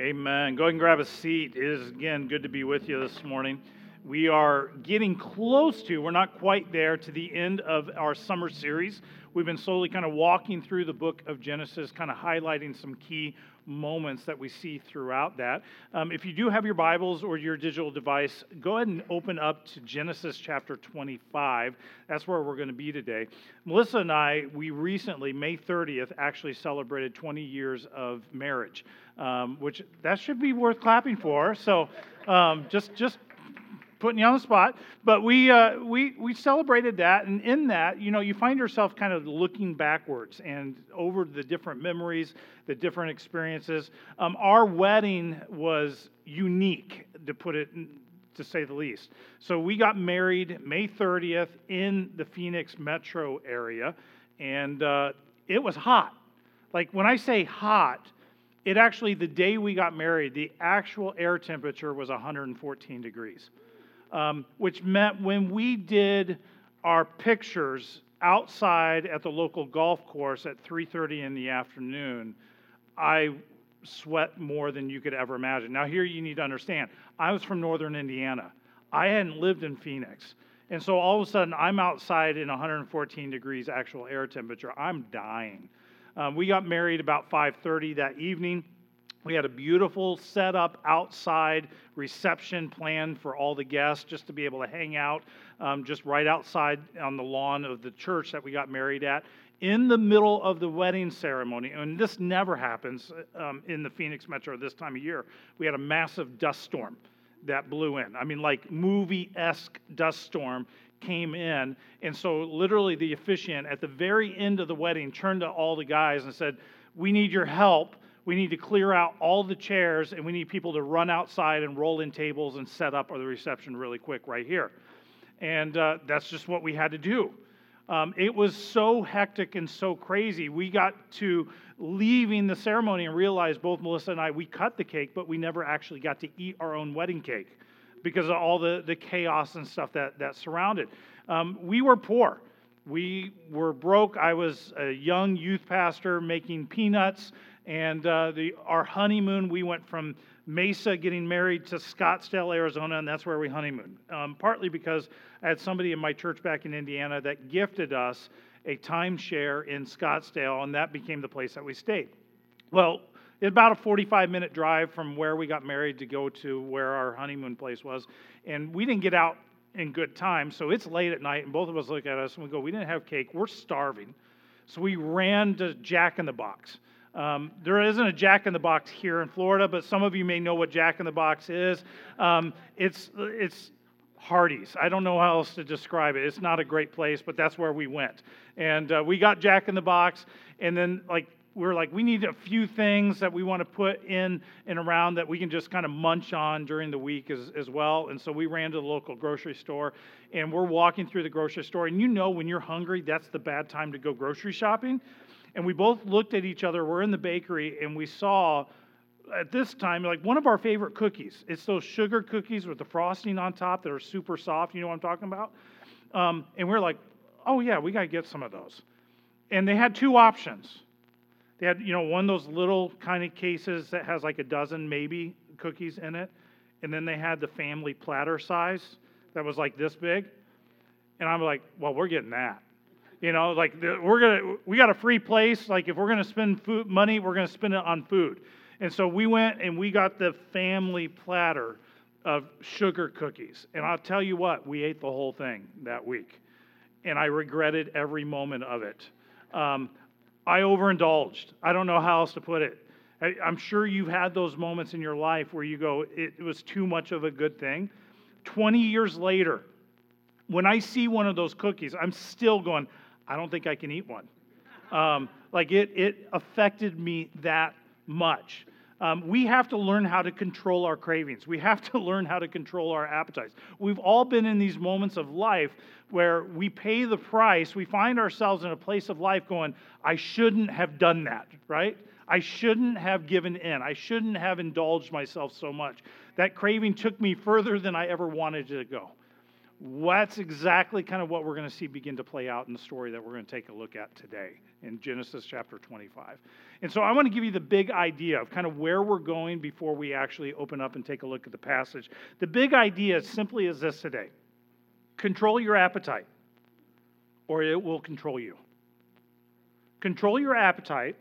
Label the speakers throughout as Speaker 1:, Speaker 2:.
Speaker 1: Amen. Go ahead and grab a seat. It is, again, good to be with you this morning. We are getting close to, we're not quite there, to the end of our summer series. We've been slowly kind of walking through the book of Genesis, kind of highlighting some key moments that we see throughout that. Um, if you do have your Bibles or your digital device, go ahead and open up to Genesis chapter 25. That's where we're going to be today. Melissa and I, we recently, May 30th, actually celebrated 20 years of marriage, um, which that should be worth clapping for. So um, just, just putting you on the spot, but we, uh, we, we celebrated that. And in that, you know, you find yourself kind of looking backwards and over the different memories, the different experiences. Um, our wedding was unique, to put it to say the least. So we got married May 30th in the Phoenix metro area, and uh, it was hot. Like when I say hot, it actually, the day we got married, the actual air temperature was 114 degrees um, which meant when we did our pictures outside at the local golf course at 3.30 in the afternoon i sweat more than you could ever imagine. Now here you need to understand i was from northern indiana. I hadn't lived in phoenix. And so all of a sudden i'm outside in 114 degrees actual air temperature. I'm dying. Um, we got married about 5.30 that evening we had a beautiful setup outside reception planned for all the guests just to be able to hang out um, just right outside on the lawn of the church that we got married at in the middle of the wedding ceremony. And this never happens um, in the Phoenix metro this time of year. We had a massive dust storm that blew in. I mean, like movie esque dust storm came in. And so, literally, the officiant at the very end of the wedding turned to all the guys and said, We need your help we need to clear out all the chairs and we need people to run outside and roll in tables and set up the reception really quick right here. And uh, that's just what we had to do. Um, it was so hectic and so crazy. We got to leaving the ceremony and realized both Melissa and I, we cut the cake, but we never actually got to eat our own wedding cake because of all the, the chaos and stuff that, that surrounded. Um, we were poor. We were broke. I was a young youth pastor making peanuts and uh, the, our honeymoon, we went from Mesa getting married to Scottsdale, Arizona, and that's where we honeymooned. Um, partly because I had somebody in my church back in Indiana that gifted us a timeshare in Scottsdale, and that became the place that we stayed. Well, it's about a 45 minute drive from where we got married to go to where our honeymoon place was. And we didn't get out in good time, so it's late at night, and both of us look at us and we go, We didn't have cake, we're starving. So we ran to Jack in the Box. Um, there isn't a Jack in the Box here in Florida, but some of you may know what Jack in the Box is. Um, it's it's Hardee's. I don't know how else to describe it. It's not a great place, but that's where we went. And uh, we got Jack in the Box, and then like we are like, we need a few things that we want to put in and around that we can just kind of munch on during the week as, as well. And so we ran to the local grocery store, and we're walking through the grocery store. And you know, when you're hungry, that's the bad time to go grocery shopping and we both looked at each other. We're in the bakery, and we saw at this time like one of our favorite cookies. It's those sugar cookies with the frosting on top that are super soft. You know what I'm talking about? Um, and we're like, oh yeah, we got to get some of those. And they had two options. They had, you know, one of those little kind of cases that has like a dozen maybe cookies in it, and then they had the family platter size that was like this big. And I'm like, well, we're getting that. You know, like we're gonna we got a free place. Like if we're gonna spend food money, we're gonna spend it on food. And so we went and we got the family platter of sugar cookies. And I'll tell you what, we ate the whole thing that week, and I regretted every moment of it. Um, I overindulged. I don't know how else to put it. I, I'm sure you've had those moments in your life where you go, it, it was too much of a good thing. 20 years later, when I see one of those cookies, I'm still going, I don't think I can eat one. Um, like it, it affected me that much. Um, we have to learn how to control our cravings. We have to learn how to control our appetites. We've all been in these moments of life where we pay the price. We find ourselves in a place of life going, I shouldn't have done that, right? I shouldn't have given in. I shouldn't have indulged myself so much. That craving took me further than I ever wanted it to go. That's exactly kind of what we're going to see begin to play out in the story that we're going to take a look at today in Genesis chapter 25. And so I want to give you the big idea of kind of where we're going before we actually open up and take a look at the passage. The big idea simply is this today control your appetite, or it will control you. Control your appetite,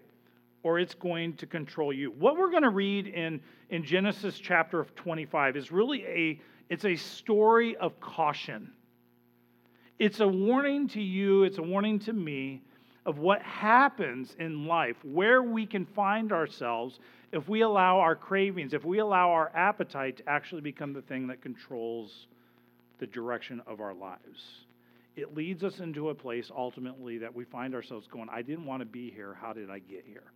Speaker 1: or it's going to control you. What we're going to read in, in Genesis chapter 25 is really a it's a story of caution. It's a warning to you, it's a warning to me of what happens in life, where we can find ourselves if we allow our cravings, if we allow our appetite to actually become the thing that controls the direction of our lives. It leads us into a place ultimately that we find ourselves going, I didn't want to be here. How did I get here?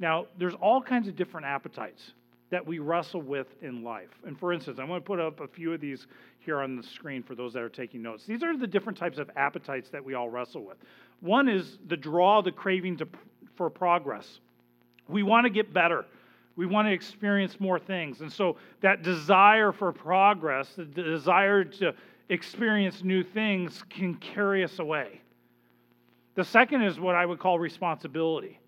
Speaker 1: Now, there's all kinds of different appetites that we wrestle with in life. And for instance, I'm going to put up a few of these here on the screen for those that are taking notes. These are the different types of appetites that we all wrestle with. One is the draw, the craving to, for progress. We want to get better. We want to experience more things. And so that desire for progress, the desire to experience new things, can carry us away. The second is what I would call responsibility.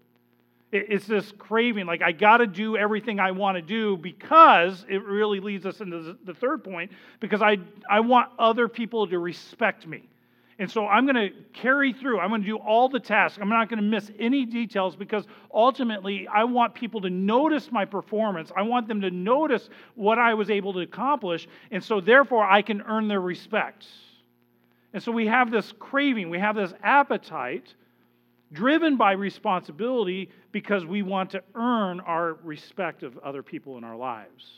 Speaker 1: It's this craving, like I got to do everything I want to do because it really leads us into the third point because I, I want other people to respect me. And so I'm going to carry through. I'm going to do all the tasks. I'm not going to miss any details because ultimately I want people to notice my performance. I want them to notice what I was able to accomplish. And so therefore I can earn their respect. And so we have this craving, we have this appetite driven by responsibility because we want to earn our respect of other people in our lives.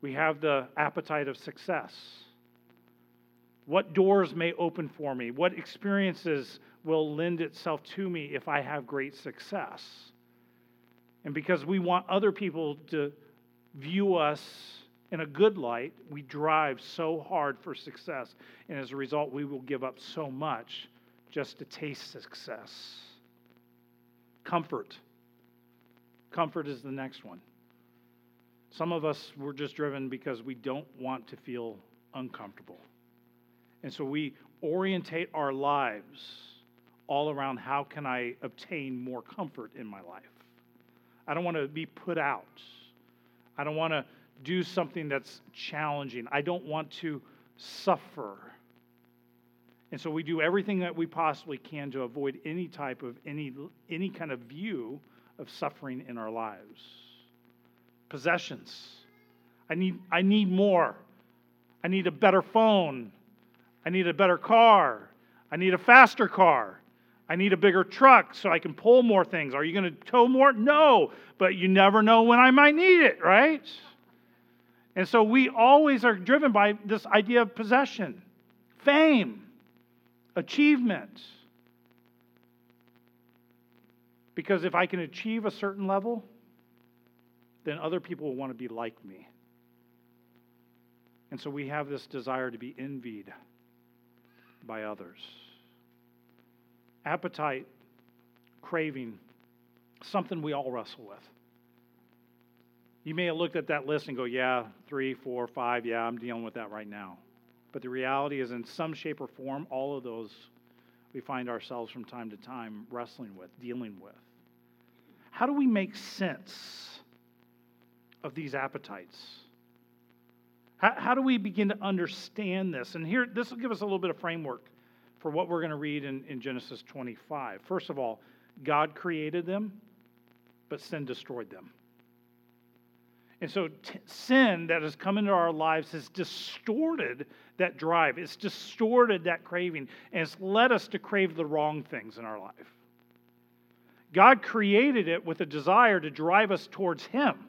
Speaker 1: We have the appetite of success. What doors may open for me? What experiences will lend itself to me if I have great success? And because we want other people to view us in a good light, we drive so hard for success. And as a result, we will give up so much just to taste success. Comfort. Comfort is the next one. Some of us were just driven because we don't want to feel uncomfortable. And so we orientate our lives all around how can I obtain more comfort in my life. I don't want to be put out. I don't want to do something that's challenging. I don't want to suffer. And so we do everything that we possibly can to avoid any type of any any kind of view of suffering in our lives. Possessions. I need I need more. I need a better phone. I need a better car. I need a faster car. I need a bigger truck so I can pull more things. Are you going to tow more? No, but you never know when I might need it, right? And so we always are driven by this idea of possession, fame achievement. Because if I can achieve a certain level, then other people will want to be like me. And so we have this desire to be envied by others. Appetite, craving, something we all wrestle with. You may have looked at that list and go, yeah, three, four, five, yeah, I'm dealing with that right now. But the reality is, in some shape or form, all of those we find ourselves from time to time wrestling with, dealing with. How do we make sense of these appetites? How, how do we begin to understand this? And here, this will give us a little bit of framework for what we're going to read in, in Genesis 25. First of all, God created them, but sin destroyed them. And so, t- sin that has come into our lives has distorted that drive. It's distorted that craving, and it's led us to crave the wrong things in our life. God created it with a desire to drive us towards Him,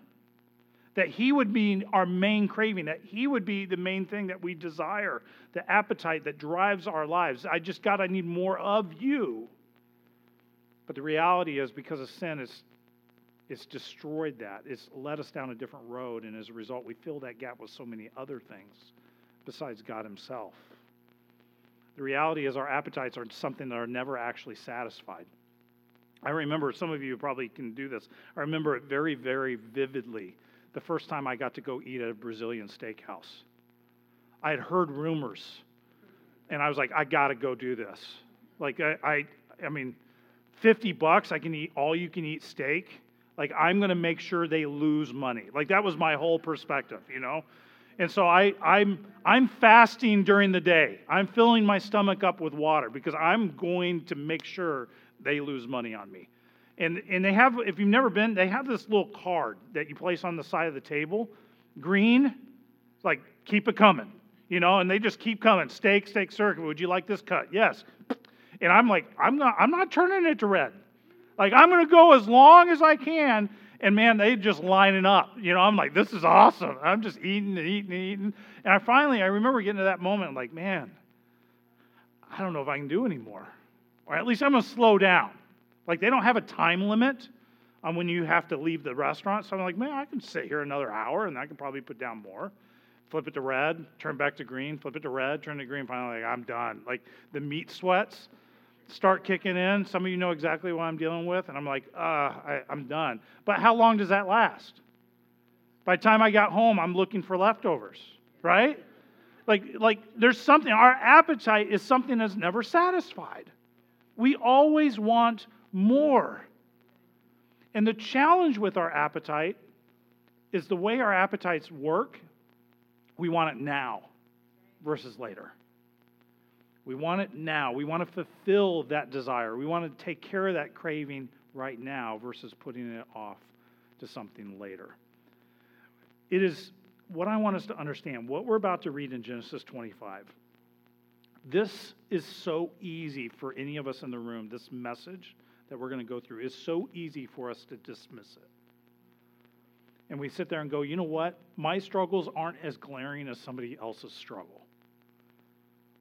Speaker 1: that He would be our main craving, that He would be the main thing that we desire, the appetite that drives our lives. I just, God, I need more of you. But the reality is, because of sin, it's it's destroyed that. It's led us down a different road, and as a result, we fill that gap with so many other things besides God Himself. The reality is, our appetites are something that are never actually satisfied. I remember, some of you probably can do this. I remember it very, very vividly the first time I got to go eat at a Brazilian steakhouse. I had heard rumors, and I was like, I got to go do this. Like, I, I, I mean, 50 bucks, I can eat all you can eat steak. Like, I'm going to make sure they lose money. Like, that was my whole perspective, you know? And so I, I'm, I'm fasting during the day. I'm filling my stomach up with water because I'm going to make sure they lose money on me. And, and they have, if you've never been, they have this little card that you place on the side of the table. Green, like, keep it coming, you know, and they just keep coming. Steak, steak circuit. Would you like this cut? Yes. And I'm like, I'm not, I'm not turning it to red. Like, I'm going to go as long as I can. And man, they just lining up. You know, I'm like, this is awesome. I'm just eating and eating and eating. And I finally, I remember getting to that moment, like, man, I don't know if I can do anymore. Or at least I'm going to slow down. Like, they don't have a time limit on when you have to leave the restaurant. So I'm like, man, I can sit here another hour and I can probably put down more. Flip it to red, turn back to green, flip it to red, turn to green. Finally, like, I'm done. Like, the meat sweats start kicking in. Some of you know exactly what I'm dealing with, and I'm like, uh, I, I'm done. But how long does that last? By the time I got home, I'm looking for leftovers, right? Like, like there's something, our appetite is something that's never satisfied. We always want more. And the challenge with our appetite is the way our appetites work, we want it now versus later. We want it now. We want to fulfill that desire. We want to take care of that craving right now versus putting it off to something later. It is what I want us to understand, what we're about to read in Genesis 25. This is so easy for any of us in the room. This message that we're going to go through is so easy for us to dismiss it. And we sit there and go, you know what? My struggles aren't as glaring as somebody else's struggle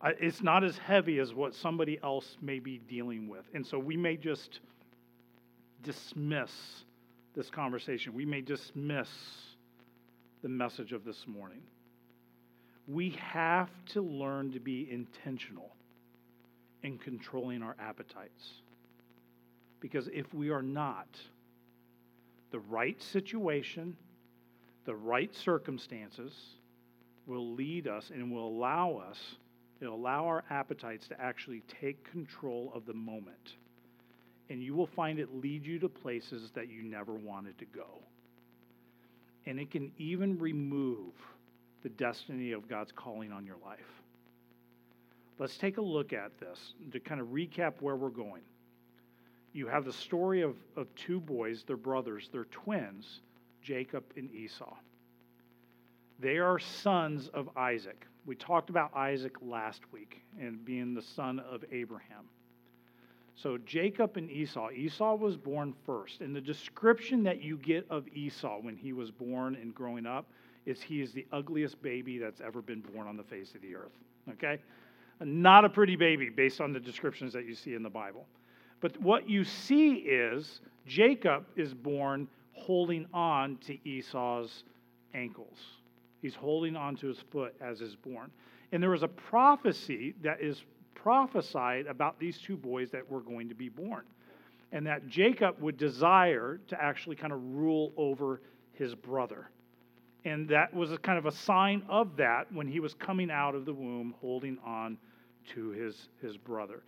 Speaker 1: it's not as heavy as what somebody else may be dealing with. And so we may just dismiss this conversation. We may dismiss the message of this morning. We have to learn to be intentional in controlling our appetites. Because if we are not, the right situation, the right circumstances will lead us and will allow us It'll allow our appetites to actually take control of the moment. And you will find it lead you to places that you never wanted to go. And it can even remove the destiny of God's calling on your life. Let's take a look at this to kind of recap where we're going. You have the story of, of two boys, they're brothers, they're twins, Jacob and Esau. They are sons of Isaac. We talked about Isaac last week and being the son of Abraham. So Jacob and Esau, Esau was born first. And the description that you get of Esau when he was born and growing up is he is the ugliest baby that's ever been born on the face of the earth. Okay? Not a pretty baby based on the descriptions that you see in the Bible. But what you see is Jacob is born holding on to Esau's ankles. He's holding onto his foot as is born. And there was a prophecy that is prophesied about these two boys that were going to be born. And that Jacob would desire to actually kind of rule over his brother. And that was a kind of a sign of that when he was coming out of the womb holding on to his, his brother.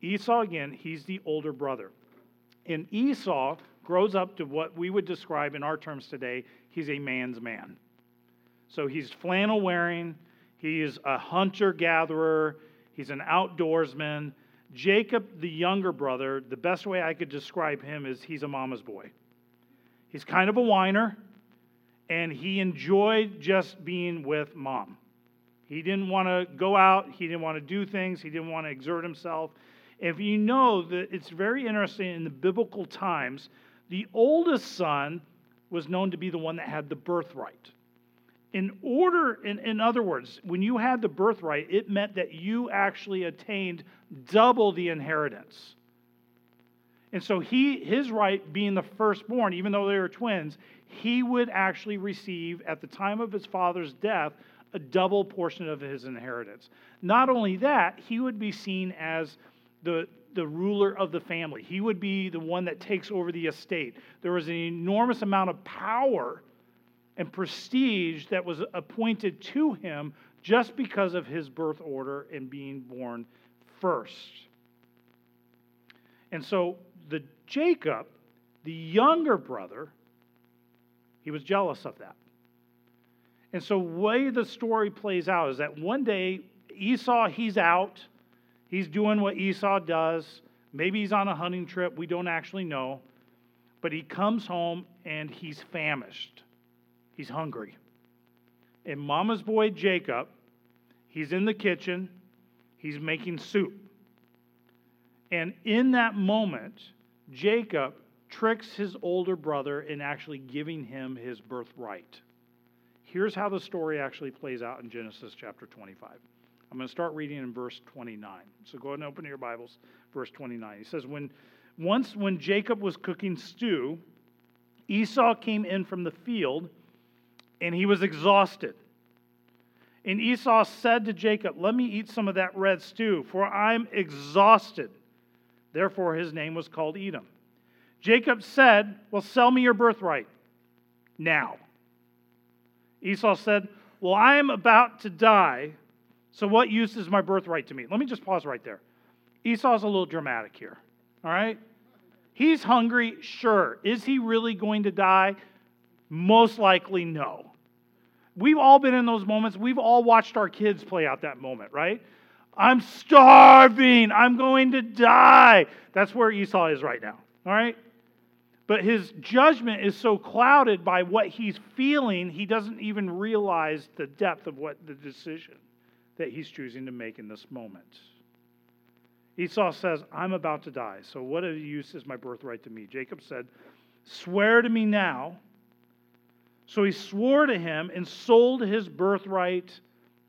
Speaker 1: Esau, again, he's the older brother. And Esau grows up to what we would describe in our terms today, he's a man's man. So he's flannel wearing, he's a hunter gatherer, he's an outdoorsman. Jacob, the younger brother, the best way I could describe him is he's a mama's boy. He's kind of a whiner, and he enjoyed just being with mom. He didn't want to go out, he didn't want to do things, he didn't want to exert himself. If you know that it's very interesting in the biblical times, the oldest son was known to be the one that had the birthright in order, in, in other words, when you had the birthright, it meant that you actually attained double the inheritance. And so he, his right being the firstborn, even though they were twins, he would actually receive, at the time of his father's death, a double portion of his inheritance. Not only that, he would be seen as the, the ruler of the family. He would be the one that takes over the estate. There was an enormous amount of power and prestige that was appointed to him just because of his birth order and being born first. And so the Jacob, the younger brother, he was jealous of that. And so way the story plays out is that one day Esau he's out, he's doing what Esau does. Maybe he's on a hunting trip, we don't actually know. But he comes home and he's famished. He's hungry. And mama's boy Jacob, he's in the kitchen, he's making soup. And in that moment, Jacob tricks his older brother in actually giving him his birthright. Here's how the story actually plays out in Genesis chapter 25. I'm going to start reading in verse 29. So go ahead and open your Bibles, verse 29. He says, when, Once when Jacob was cooking stew, Esau came in from the field and he was exhausted. And Esau said to Jacob, Let me eat some of that red stew, for I'm exhausted. Therefore, his name was called Edom. Jacob said, Well, sell me your birthright now. Esau said, Well, I am about to die, so what use is my birthright to me? Let me just pause right there. Esau's a little dramatic here, all right? He's hungry, sure. Is he really going to die? Most likely, no. We've all been in those moments. We've all watched our kids play out that moment, right? I'm starving. I'm going to die. That's where Esau is right now. All right? But his judgment is so clouded by what he's feeling, he doesn't even realize the depth of what the decision that he's choosing to make in this moment. Esau says, I'm about to die. So what of use is my birthright to me? Jacob said, Swear to me now. So he swore to him and sold his birthright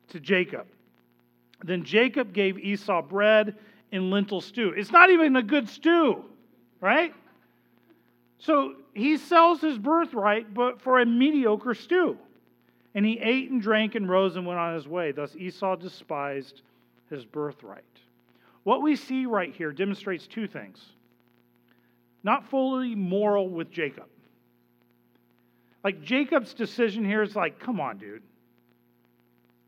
Speaker 1: to Jacob. Then Jacob gave Esau bread and lentil stew. It's not even a good stew, right? So he sells his birthright, but for a mediocre stew. And he ate and drank and rose and went on his way. Thus Esau despised his birthright. What we see right here demonstrates two things not fully moral with Jacob. Like Jacob's decision here is like, come on, dude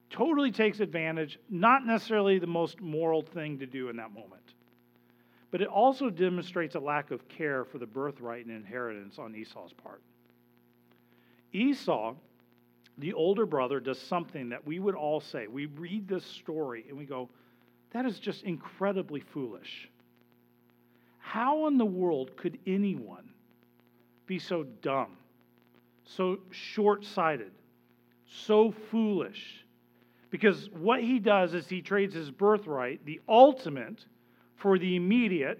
Speaker 1: totally takes advantage, not necessarily the most moral thing to do in that moment. But it also demonstrates a lack of care for the birthright and inheritance on Esau's part. Esau, the older brother, does something that we would all say. We read this story and we go, that is just incredibly foolish. How in the world could anyone be so dumb, so short sighted, so foolish because what he does is he trades his birthright, the ultimate, for the immediate,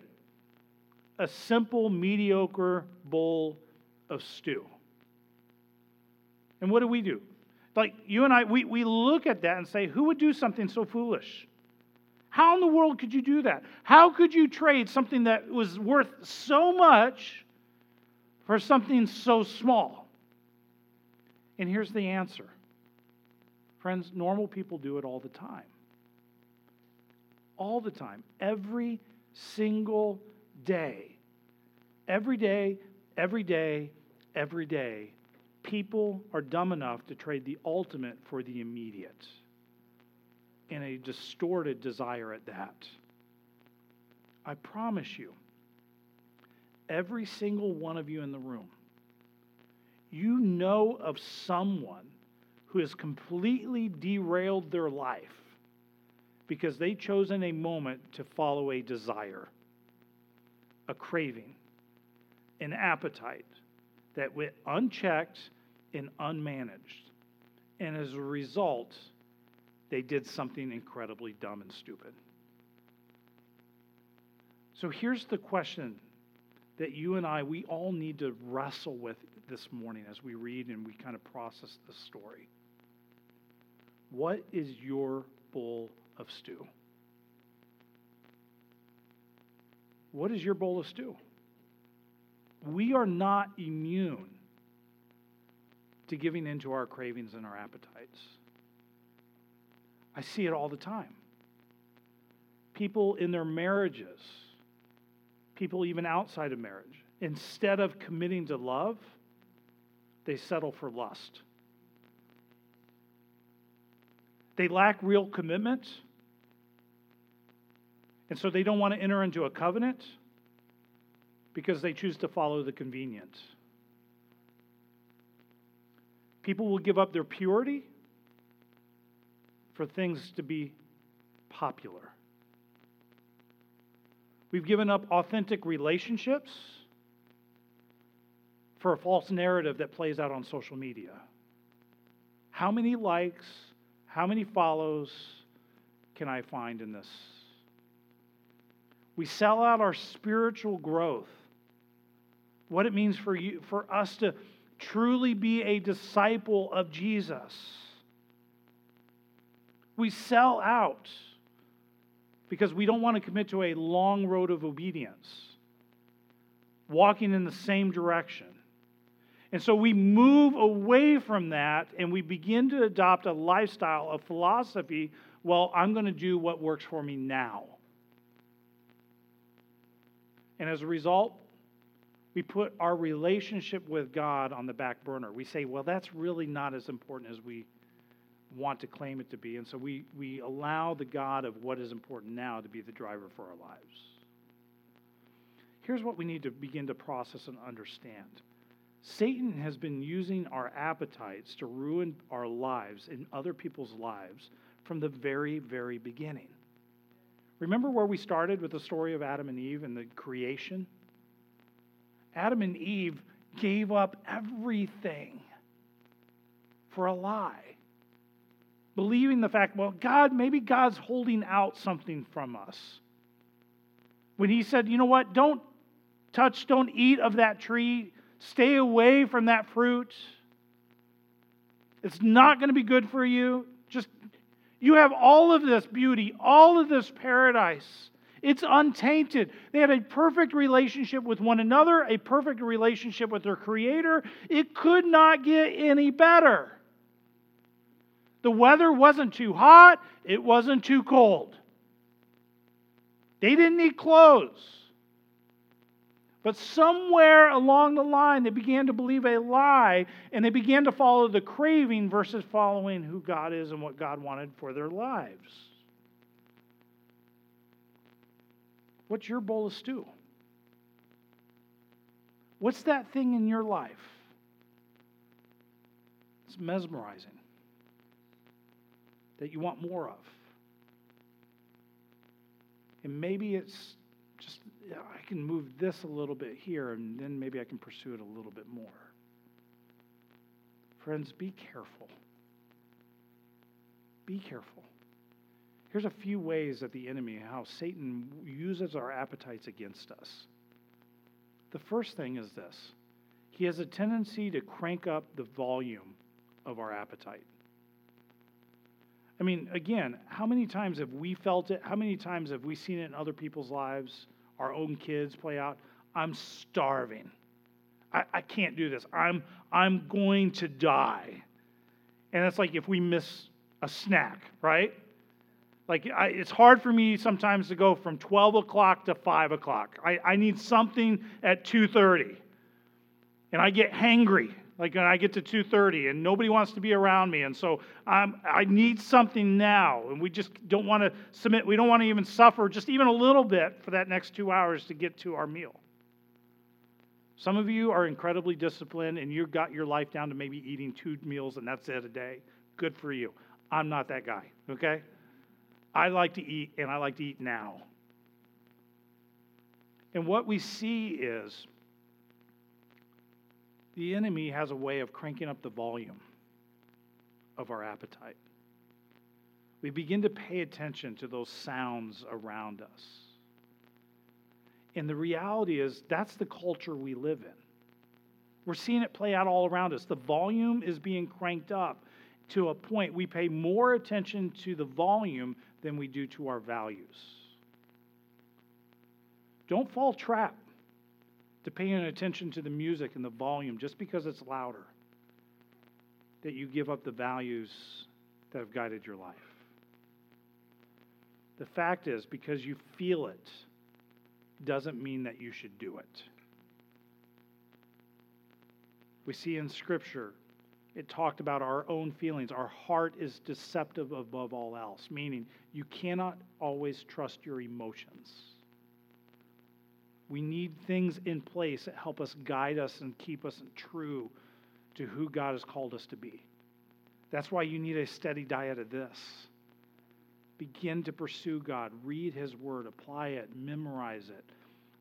Speaker 1: a simple, mediocre bowl of stew. And what do we do? Like you and I, we, we look at that and say, who would do something so foolish? How in the world could you do that? How could you trade something that was worth so much for something so small? And here's the answer Friends, normal people do it all the time. All the time. Every single day. Every day, every day, every day, people are dumb enough to trade the ultimate for the immediate in a distorted desire at that. I promise you, every single one of you in the room, you know of someone who has completely derailed their life because they chose in a moment to follow a desire, a craving, an appetite that went unchecked and unmanaged. And as a result, they did something incredibly dumb and stupid. So here's the question that you and I, we all need to wrestle with this morning as we read and we kind of process the story. What is your bowl of stew? What is your bowl of stew? We are not immune to giving into our cravings and our appetites. I see it all the time. People in their marriages, people even outside of marriage, instead of committing to love, they settle for lust. They lack real commitment. And so they don't want to enter into a covenant because they choose to follow the convenient. People will give up their purity for things to be popular. We've given up authentic relationships for a false narrative that plays out on social media. How many likes, how many follows can I find in this? We sell out our spiritual growth. What it means for you for us to truly be a disciple of Jesus. We sell out because we don't want to commit to a long road of obedience, walking in the same direction. And so we move away from that and we begin to adopt a lifestyle, a philosophy. Well, I'm going to do what works for me now. And as a result, we put our relationship with God on the back burner. We say, well, that's really not as important as we want to claim it to be. And so we, we allow the God of what is important now to be the driver for our lives. Here's what we need to begin to process and understand Satan has been using our appetites to ruin our lives and other people's lives from the very, very beginning. Remember where we started with the story of Adam and Eve and the creation? Adam and Eve gave up everything for a lie believing the fact, well, God, maybe God's holding out something from us. When He said, you know what, don't touch, don't eat of that tree, stay away from that fruit. It's not going to be good for you. Just, you have all of this beauty, all of this paradise. It's untainted. They had a perfect relationship with one another, a perfect relationship with their Creator. It could not get any better. The weather wasn't too hot, it wasn't too cold. They didn't need clothes. But somewhere along the line, they began to believe a lie and they began to follow the craving versus following who God is and what God wanted for their lives. What's your bowl of stew? What's that thing in your life? It's mesmerizing that you want more of. And maybe it's I can move this a little bit here, and then maybe I can pursue it a little bit more. Friends, be careful. Be careful. Here's a few ways that the enemy, how Satan uses our appetites against us. The first thing is this he has a tendency to crank up the volume of our appetite. I mean, again, how many times have we felt it? How many times have we seen it in other people's lives, our own kids play out? I'm starving. I, I can't do this. I'm, I'm going to die. And it's like if we miss a snack, right? Like I, it's hard for me sometimes to go from 12 o'clock to 5 o'clock. I, I need something at 2.30. And I get hangry like when I get to 2:30 and nobody wants to be around me, and so I'm, I need something now, and we just don't want to submit. We don't want to even suffer just even a little bit for that next two hours to get to our meal. Some of you are incredibly disciplined, and you've got your life down to maybe eating two meals, and that's it a day. Good for you. I'm not that guy. Okay, I like to eat, and I like to eat now. And what we see is the enemy has a way of cranking up the volume of our appetite. We begin to pay attention to those sounds around us. And the reality is, that's the culture we live in. We're seeing it play out all around us. The volume is being cranked up to a point we pay more attention to the volume than we do to our values. Don't fall trap to paying attention to the music and the volume just because it's louder, that you give up the values that have guided your life. The fact is, because you feel it, doesn't mean that you should do it. We see in Scripture it talked about our own feelings. Our heart is deceptive above all else, meaning you cannot always trust your emotions. We need things in place that help us guide us and keep us true to who God has called us to be. That's why you need a steady diet of this. Begin to pursue God, read His Word, apply it, memorize it,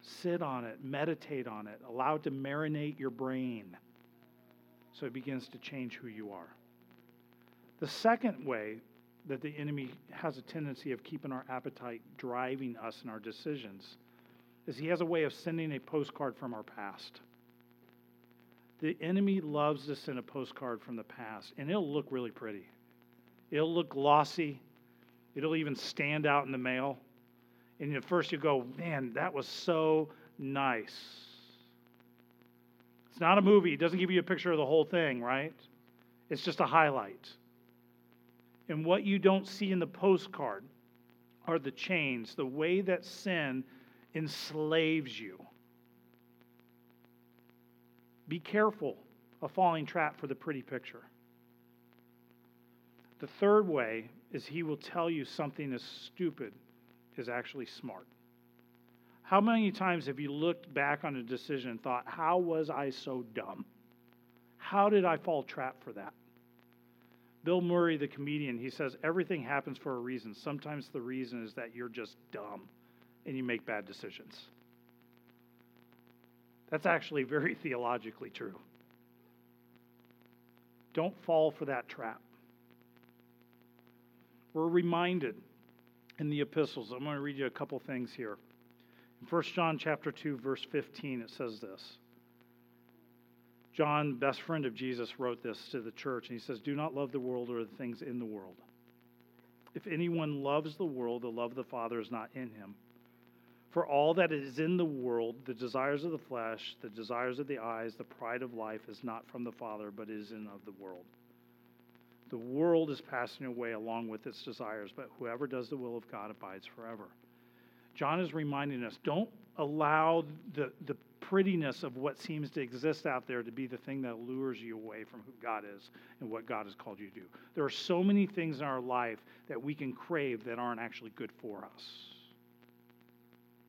Speaker 1: sit on it, meditate on it, allow it to marinate your brain so it begins to change who you are. The second way that the enemy has a tendency of keeping our appetite driving us in our decisions is he has a way of sending a postcard from our past. The enemy loves to send a postcard from the past, and it'll look really pretty. It'll look glossy. It'll even stand out in the mail. And at first you go, man, that was so nice. It's not a movie, it doesn't give you a picture of the whole thing, right? It's just a highlight. And what you don't see in the postcard are the chains, the way that sin enslaves you. Be careful of falling trap for the pretty picture. The third way is he will tell you something as stupid is actually smart. How many times have you looked back on a decision and thought, how was I so dumb? How did I fall trap for that? Bill Murray, the comedian, he says everything happens for a reason. Sometimes the reason is that you're just dumb and you make bad decisions. That's actually very theologically true. Don't fall for that trap. We're reminded in the epistles. I'm going to read you a couple things here. In 1 John chapter 2 verse 15 it says this. John, best friend of Jesus, wrote this to the church and he says, "Do not love the world or the things in the world. If anyone loves the world, the love of the Father is not in him." For all that is in the world, the desires of the flesh, the desires of the eyes, the pride of life, is not from the Father, but is in of the world. The world is passing away along with its desires, but whoever does the will of God abides forever. John is reminding us don't allow the, the prettiness of what seems to exist out there to be the thing that lures you away from who God is and what God has called you to do. There are so many things in our life that we can crave that aren't actually good for us.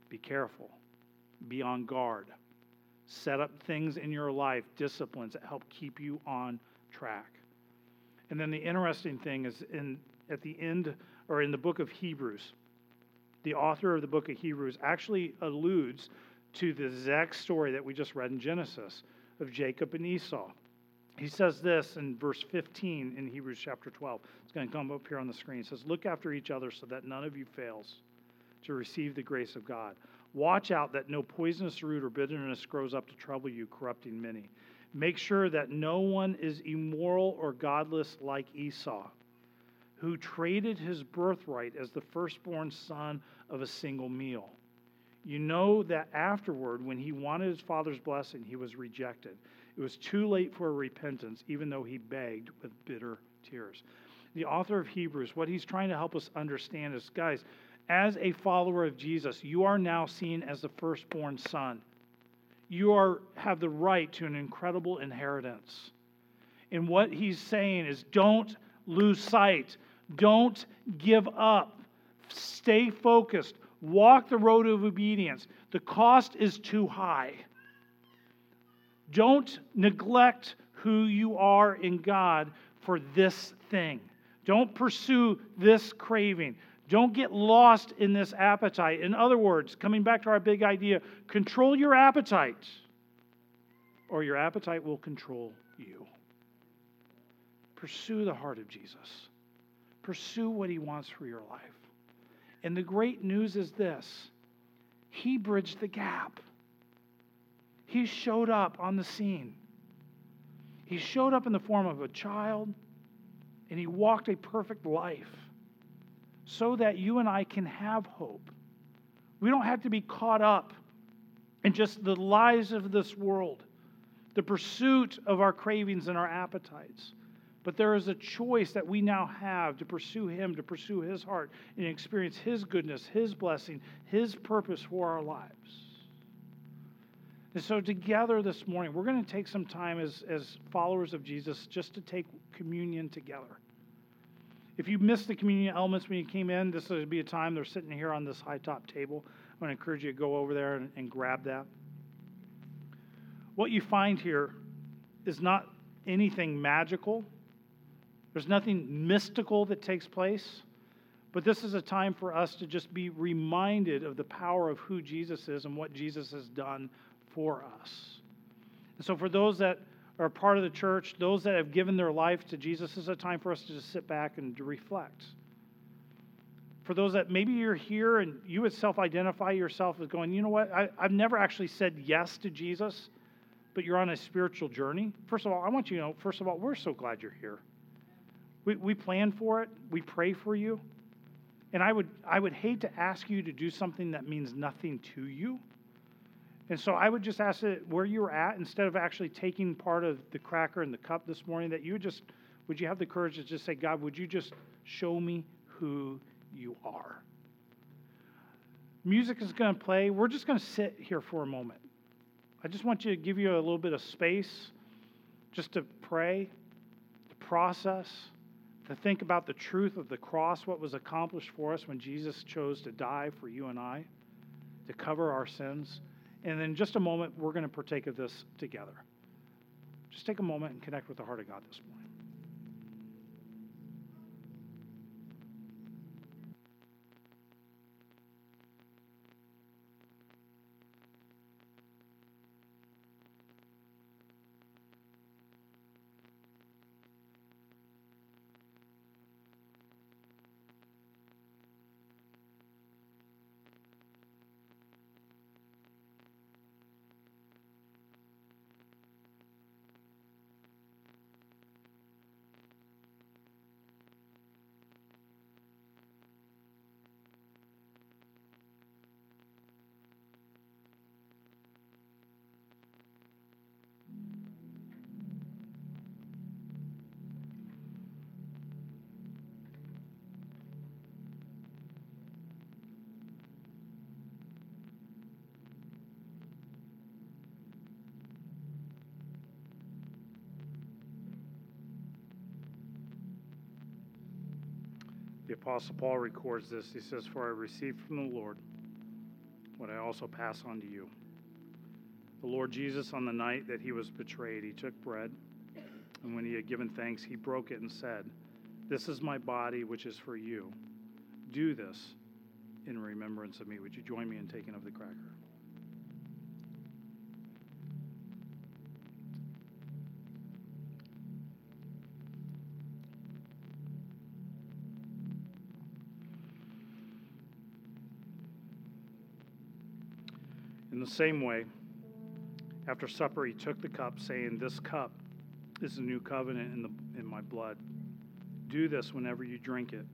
Speaker 1: Be careful. Be on guard. Set up things in your life, disciplines that help keep you on track. And then the interesting thing is in at the end or in the book of Hebrews, the author of the book of Hebrews actually alludes to the exact story that we just read in Genesis of Jacob and Esau. He says this in verse 15 in Hebrews chapter 12. It's going to come up here on the screen. It says, Look after each other so that none of you fails to receive the grace of God. Watch out that no poisonous root or bitterness grows up to trouble you, corrupting many. Make sure that no one is immoral or godless like Esau, who traded his birthright as the firstborn son of a single meal. You know that afterward, when he wanted his father's blessing, he was rejected. It was too late for repentance, even though he begged with bitter tears. The author of Hebrews, what he's trying to help us understand is guys, as a follower of Jesus, you are now seen as the firstborn son. You are, have the right to an incredible inheritance. And what he's saying is don't lose sight, don't give up, stay focused, walk the road of obedience. The cost is too high. Don't neglect who you are in God for this thing. Don't pursue this craving. Don't get lost in this appetite. In other words, coming back to our big idea, control your appetite, or your appetite will control you. Pursue the heart of Jesus, pursue what he wants for your life. And the great news is this He bridged the gap, He showed up on the scene. He showed up in the form of a child, and He walked a perfect life so that you and I can have hope. We don't have to be caught up in just the lies of this world, the pursuit of our cravings and our appetites. But there is a choice that we now have to pursue Him, to pursue His heart, and experience His goodness, His blessing, His purpose for our lives. And so, together this morning, we're going to take some time as, as followers of Jesus just to take communion together. If you missed the communion elements when you came in, this would be a time they're sitting here on this high top table. I'm going to encourage you to go over there and, and grab that. What you find here is not anything magical, there's nothing mystical that takes place. But this is a time for us to just be reminded of the power of who Jesus is and what Jesus has done for us. And so, for those that are part of the church, those that have given their life to Jesus, this is a time for us to just sit back and to reflect. For those that maybe you're here and you would self identify yourself as going, you know what, I, I've never actually said yes to Jesus, but you're on a spiritual journey. First of all, I want you to know, first of all, we're so glad you're here. We, we plan for it, we pray for you. And I would, I would hate to ask you to do something that means nothing to you. And so I would just ask that where you're at, instead of actually taking part of the cracker and the cup this morning, that you would just, would you have the courage to just say, God, would you just show me who you are? Music is going to play. We're just going to sit here for a moment. I just want you to give you a little bit of space just to pray, to process to think about the truth of the cross, what was accomplished for us when Jesus chose to die for you and I, to cover our sins. And in just a moment, we're going to partake of this together. Just take a moment and connect with the heart of God this morning. The Apostle Paul records this. He says, For I received from the Lord what I also pass on to you. The Lord Jesus, on the night that he was betrayed, he took bread, and when he had given thanks, he broke it and said, This is my body, which is for you. Do this in remembrance of me. Would you join me in taking of the cracker? In the same way, after supper, he took the cup, saying, This cup is the new covenant in, the, in my blood. Do this whenever you drink it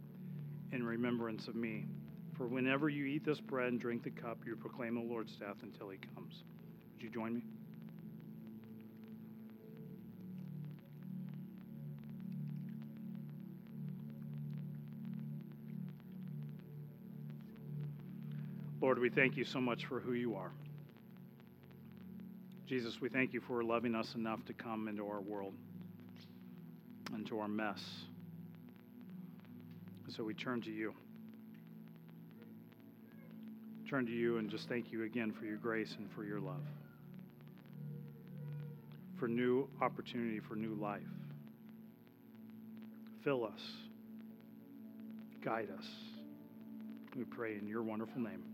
Speaker 1: in remembrance of me. For whenever you eat this bread and drink the cup, you proclaim the Lord's death until he comes. Would you join me? Lord, we thank you so much for who you are. Jesus, we thank you for loving us enough to come into our world, into our mess. And so we turn to you. Turn to you and just thank you again for your grace and for your love, for new opportunity, for new life. Fill us, guide us. We pray in your wonderful name.